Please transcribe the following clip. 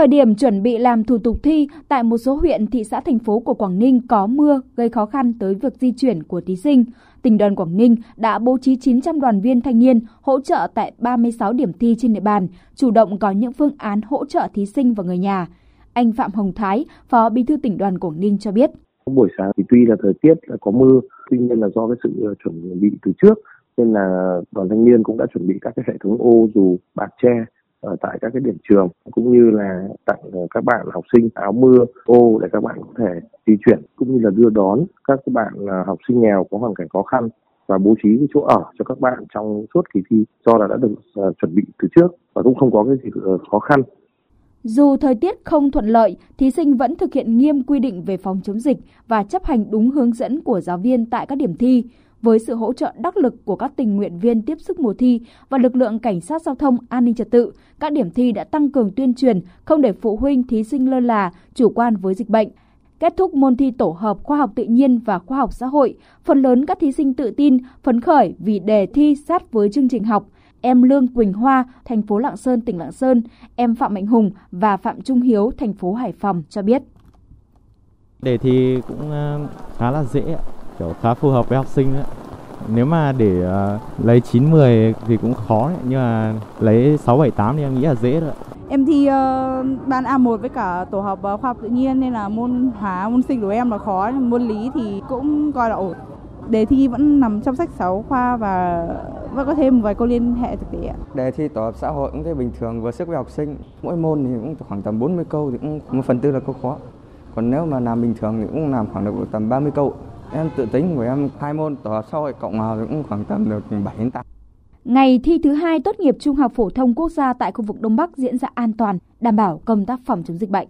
Thời điểm chuẩn bị làm thủ tục thi tại một số huyện, thị xã, thành phố của Quảng Ninh có mưa gây khó khăn tới việc di chuyển của thí sinh. Tỉnh đoàn Quảng Ninh đã bố trí 900 đoàn viên thanh niên hỗ trợ tại 36 điểm thi trên địa bàn, chủ động có những phương án hỗ trợ thí sinh và người nhà. Anh Phạm Hồng Thái, Phó Bí thư tỉnh đoàn Quảng Ninh cho biết. Buổi sáng thì tuy là thời tiết là có mưa, tuy nhiên là do cái sự ờ, chuẩn bị từ trước nên là đoàn thanh niên cũng đã chuẩn bị các cái hệ thống ô dù bạt tre ở tại các cái điểm trường cũng như là tặng ờ, các bạn học sinh áo mưa ô để các bạn có thể di chuyển cũng như là đưa đón các bạn ờ, học sinh nghèo có hoàn cảnh khó khăn và bố trí cái chỗ ở cho các bạn trong suốt kỳ thi do là đã được uh, chuẩn bị từ trước và cũng không có cái gì khó khăn. Dù thời tiết không thuận lợi, thí sinh vẫn thực hiện nghiêm quy định về phòng chống dịch và chấp hành đúng hướng dẫn của giáo viên tại các điểm thi với sự hỗ trợ đắc lực của các tình nguyện viên tiếp sức mùa thi và lực lượng cảnh sát giao thông an ninh trật tự, các điểm thi đã tăng cường tuyên truyền không để phụ huynh thí sinh lơ là, chủ quan với dịch bệnh. Kết thúc môn thi tổ hợp khoa học tự nhiên và khoa học xã hội, phần lớn các thí sinh tự tin, phấn khởi vì đề thi sát với chương trình học. Em Lương Quỳnh Hoa, thành phố Lạng Sơn, tỉnh Lạng Sơn, em Phạm Mạnh Hùng và Phạm Trung Hiếu, thành phố Hải Phòng cho biết. Đề thi cũng ờ, khá là dễ, kiểu khá phù hợp với học sinh ấy. Nếu mà để uh, lấy 9 10 thì cũng khó đấy, nhưng mà lấy 6 7 8 thì em nghĩ là dễ rồi. Em thi uh, ban A1 với cả tổ hợp uh, khoa học tự nhiên nên là môn hóa, môn sinh của em là khó, môn lý thì cũng coi là ổn. Đề thi vẫn nằm trong sách 6 khoa và vẫn có thêm một vài câu liên hệ thực tế. Đề thi tổ hợp xã hội cũng thấy bình thường vừa sức với học sinh. Mỗi môn thì cũng khoảng tầm 40 câu thì cũng một phần tư là câu khó. Còn nếu mà làm bình thường thì cũng làm khoảng được tầm 30 câu. Em tự tính của em hai môn tổ hợp xã hội cộng hòa cũng khoảng tầm được 7 đến 8. Ngày thi thứ hai tốt nghiệp trung học phổ thông quốc gia tại khu vực Đông Bắc diễn ra an toàn, đảm bảo công tác phòng chống dịch bệnh.